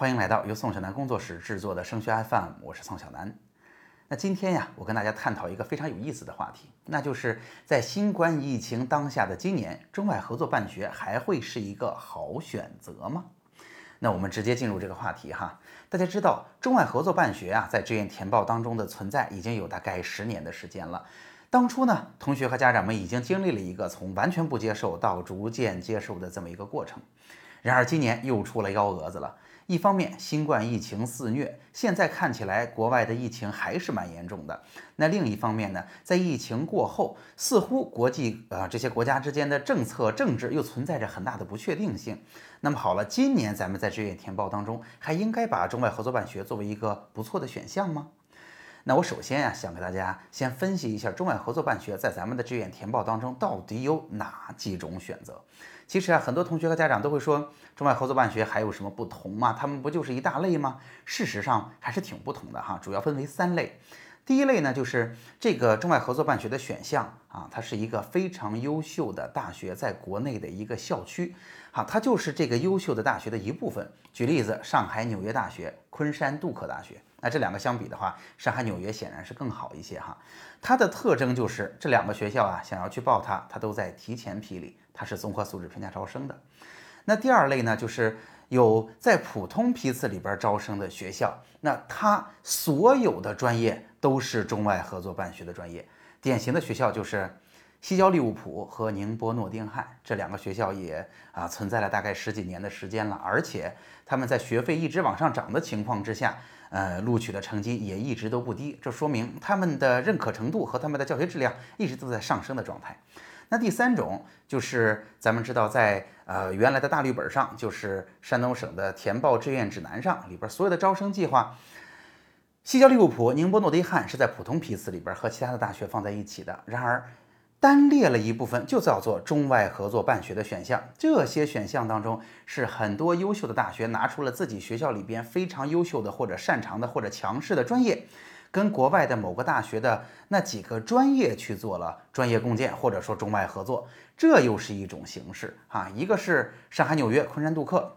欢迎来到由宋小南工作室制作的升学 FM，我是宋小南。那今天呀，我跟大家探讨一个非常有意思的话题，那就是在新冠疫情当下的今年，中外合作办学还会是一个好选择吗？那我们直接进入这个话题哈。大家知道，中外合作办学啊，在志愿填报当中的存在已经有大概十年的时间了。当初呢，同学和家长们已经经历了一个从完全不接受到逐渐接受的这么一个过程。然而今年又出了幺蛾子了。一方面，新冠疫情肆虐，现在看起来国外的疫情还是蛮严重的。那另一方面呢，在疫情过后，似乎国际啊这些国家之间的政策政治又存在着很大的不确定性。那么好了，今年咱们在志愿填报当中，还应该把中外合作办学作为一个不错的选项吗？那我首先呀，想给大家先分析一下中外合作办学在咱们的志愿填报当中到底有哪几种选择。其实啊，很多同学和家长都会说，中外合作办学还有什么不同吗？他们不就是一大类吗？事实上还是挺不同的哈，主要分为三类。第一类呢，就是这个中外合作办学的选项啊，它是一个非常优秀的大学在国内的一个校区，好，它就是这个优秀的大学的一部分。举例子，上海纽约大学、昆山杜克大学。那这两个相比的话，上海、纽约显然是更好一些哈。它的特征就是这两个学校啊，想要去报它，它都在提前批里，它是综合素质评价招生的。那第二类呢，就是有在普通批次里边招生的学校，那它所有的专业都是中外合作办学的专业。典型的学校就是西交利物浦和宁波诺丁汉这两个学校也啊存在了大概十几年的时间了，而且他们在学费一直往上涨的情况之下。呃，录取的成绩也一直都不低，这说明他们的认可程度和他们的教学质量一直都在上升的状态。那第三种就是咱们知道，在呃原来的大绿本上，就是山东省的填报志愿指南上里边所有的招生计划，西交利物浦、宁波诺丁汉是在普通批次里边和其他的大学放在一起的。然而，单列了一部分，就叫做中外合作办学的选项。这些选项当中，是很多优秀的大学拿出了自己学校里边非常优秀的或者擅长的或者强势的专业，跟国外的某个大学的那几个专业去做了专业共建，或者说中外合作。这又是一种形式啊。一个是上海纽约昆山杜克，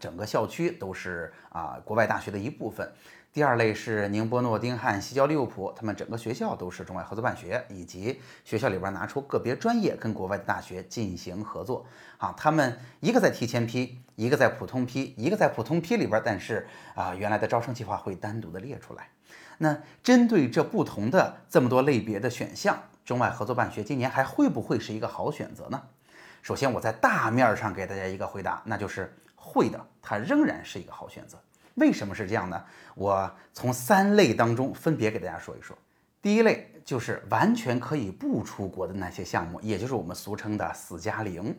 整个校区都是啊国外大学的一部分。第二类是宁波诺丁汉、西交利物浦，他们整个学校都是中外合作办学，以及学校里边拿出个别专业跟国外的大学进行合作。啊，他们一个在提前批，一个在普通批，一个在普通批里边，但是啊，原来的招生计划会单独的列出来。那针对这不同的这么多类别的选项，中外合作办学今年还会不会是一个好选择呢？首先，我在大面上给大家一个回答，那就是会的，它仍然是一个好选择。为什么是这样呢？我从三类当中分别给大家说一说。第一类就是完全可以不出国的那些项目，也就是我们俗称的“四加零”。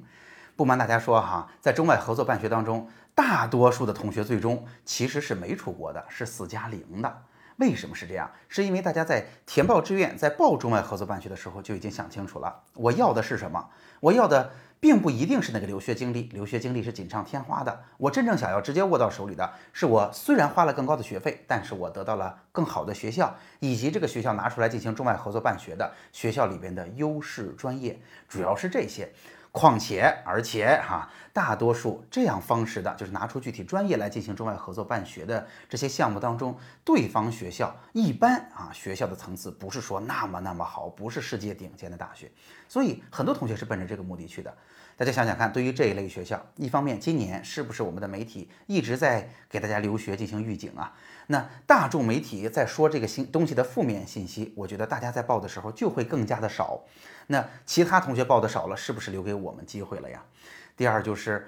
不瞒大家说哈，在中外合作办学当中，大多数的同学最终其实是没出国的，是“四加零”的。为什么是这样？是因为大家在填报志愿、在报中外合作办学的时候就已经想清楚了，我要的是什么？我要的。并不一定是那个留学经历，留学经历是锦上添花的。我真正想要直接握到手里的是，我虽然花了更高的学费，但是我得到了更好的学校，以及这个学校拿出来进行中外合作办学的学校里边的优势专业，主要是这些。况且，而且哈，大多数这样方式的，就是拿出具体专业来进行中外合作办学的这些项目当中，对方学校一般啊，学校的层次不是说那么那么好，不是世界顶尖的大学，所以很多同学是奔着这个目的去的。大家想想看，对于这一类学校，一方面今年是不是我们的媒体一直在给大家留学进行预警啊？那大众媒体在说这个新东西的负面信息，我觉得大家在报的时候就会更加的少。那其他同学报的少了，是不是留给我们机会了呀？第二就是，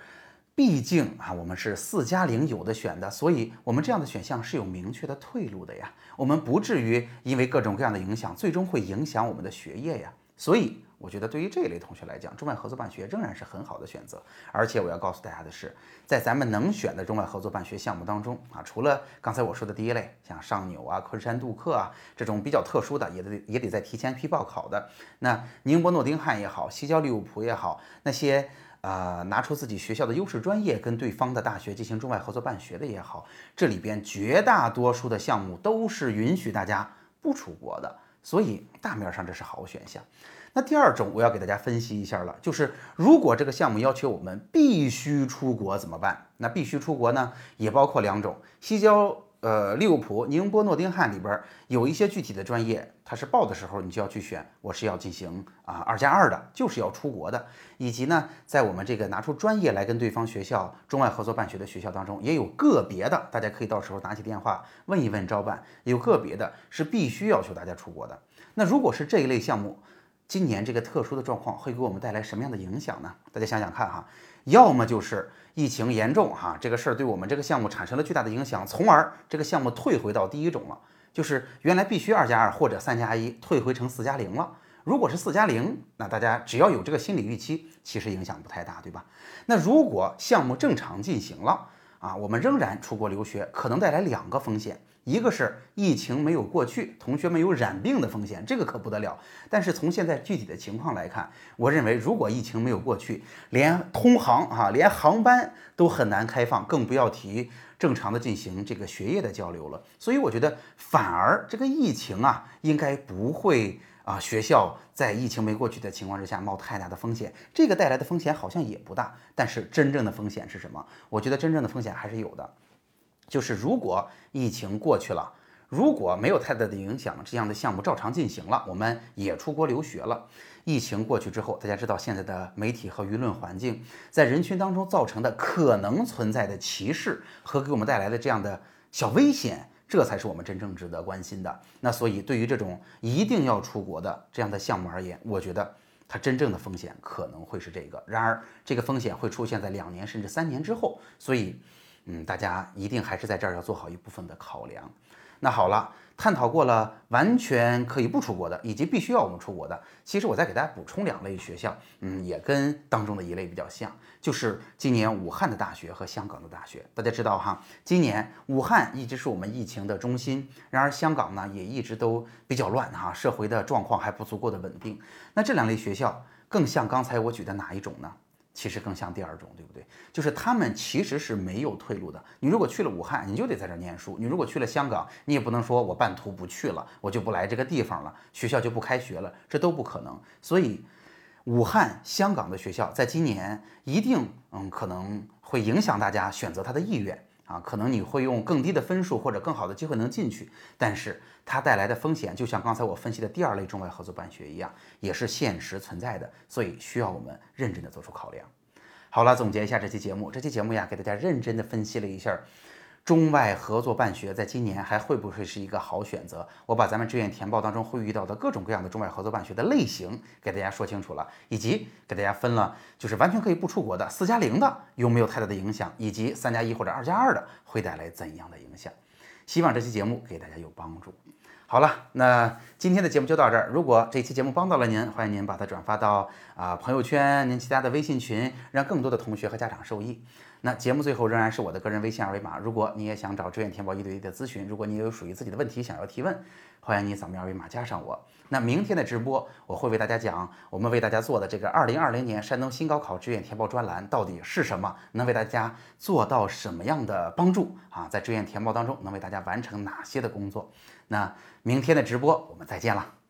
毕竟啊，我们是四加零有的选的，所以我们这样的选项是有明确的退路的呀。我们不至于因为各种各样的影响，最终会影响我们的学业呀。所以。我觉得对于这一类同学来讲，中外合作办学仍然是很好的选择。而且我要告诉大家的是，在咱们能选的中外合作办学项目当中啊，除了刚才我说的第一类，像上纽啊、昆山杜克啊这种比较特殊的，也得也得在提前批报考的。那宁波诺丁汉也好，西交利物浦也好，那些呃拿出自己学校的优势专业跟对方的大学进行中外合作办学的也好，这里边绝大多数的项目都是允许大家不出国的。所以大面上这是好选项。那第二种我要给大家分析一下了，就是如果这个项目要求我们必须出国怎么办？那必须出国呢，也包括两种，西交。呃，利物浦、宁波、诺丁汉里边有一些具体的专业，它是报的时候你就要去选，我是要进行啊二加二的，就是要出国的。以及呢，在我们这个拿出专业来跟对方学校中外合作办学的学校当中，也有个别的，大家可以到时候拿起电话问一问招办，有个别的是必须要求大家出国的。那如果是这一类项目，今年这个特殊的状况会给我们带来什么样的影响呢？大家想想看哈，要么就是。疫情严重哈，这个事儿对我们这个项目产生了巨大的影响，从而这个项目退回到第一种了，就是原来必须二加二或者三加一，退回成四加零了。如果是四加零，那大家只要有这个心理预期，其实影响不太大，对吧？那如果项目正常进行了啊，我们仍然出国留学，可能带来两个风险。一个是疫情没有过去，同学们有染病的风险，这个可不得了。但是从现在具体的情况来看，我认为如果疫情没有过去，连通航啊，连航班都很难开放，更不要提正常的进行这个学业的交流了。所以我觉得，反而这个疫情啊，应该不会啊，学校在疫情没过去的情况之下冒太大的风险。这个带来的风险好像也不大，但是真正的风险是什么？我觉得真正的风险还是有的。就是如果疫情过去了，如果没有太大的影响，这样的项目照常进行了，我们也出国留学了。疫情过去之后，大家知道现在的媒体和舆论环境，在人群当中造成的可能存在的歧视和给我们带来的这样的小危险，这才是我们真正值得关心的。那所以，对于这种一定要出国的这样的项目而言，我觉得它真正的风险可能会是这个。然而，这个风险会出现在两年甚至三年之后，所以。嗯，大家一定还是在这儿要做好一部分的考量。那好了，探讨过了完全可以不出国的，以及必须要我们出国的。其实我再给大家补充两类学校，嗯，也跟当中的一类比较像，就是今年武汉的大学和香港的大学。大家知道哈，今年武汉一直是我们疫情的中心，然而香港呢也一直都比较乱哈，社会的状况还不足够的稳定。那这两类学校更像刚才我举的哪一种呢？其实更像第二种，对不对？就是他们其实是没有退路的。你如果去了武汉，你就得在这儿念书；你如果去了香港，你也不能说我半途不去了，我就不来这个地方了，学校就不开学了，这都不可能。所以，武汉、香港的学校在今年一定，嗯，可能会影响大家选择它的意愿。啊，可能你会用更低的分数或者更好的机会能进去，但是它带来的风险，就像刚才我分析的第二类中外合作办学一样，也是现实存在的，所以需要我们认真的做出考量。好了，总结一下这期节目，这期节目呀，给大家认真的分析了一下。中外合作办学在今年还会不会是一个好选择？我把咱们志愿填报当中会遇到的各种各样的中外合作办学的类型给大家说清楚了，以及给大家分了，就是完全可以不出国的四加零的有没有太大的影响，以及三加一或者二加二的会带来怎样的影响？希望这期节目给大家有帮助。好了，那今天的节目就到这儿。如果这期节目帮到了您，欢迎您把它转发到啊朋友圈、您其他的微信群，让更多的同学和家长受益。那节目最后仍然是我的个人微信二维码。如果你也想找志愿填报一对一的咨询，如果你有属于自己的问题想要提问，欢迎你扫描二维码加上我。那明天的直播我会为大家讲我们为大家做的这个二零二零年山东新高考志愿填报专栏到底是什么，能为大家做到什么样的帮助啊？在志愿填报当中能为大家完成哪些的工作？那。明天的直播，我们再见了。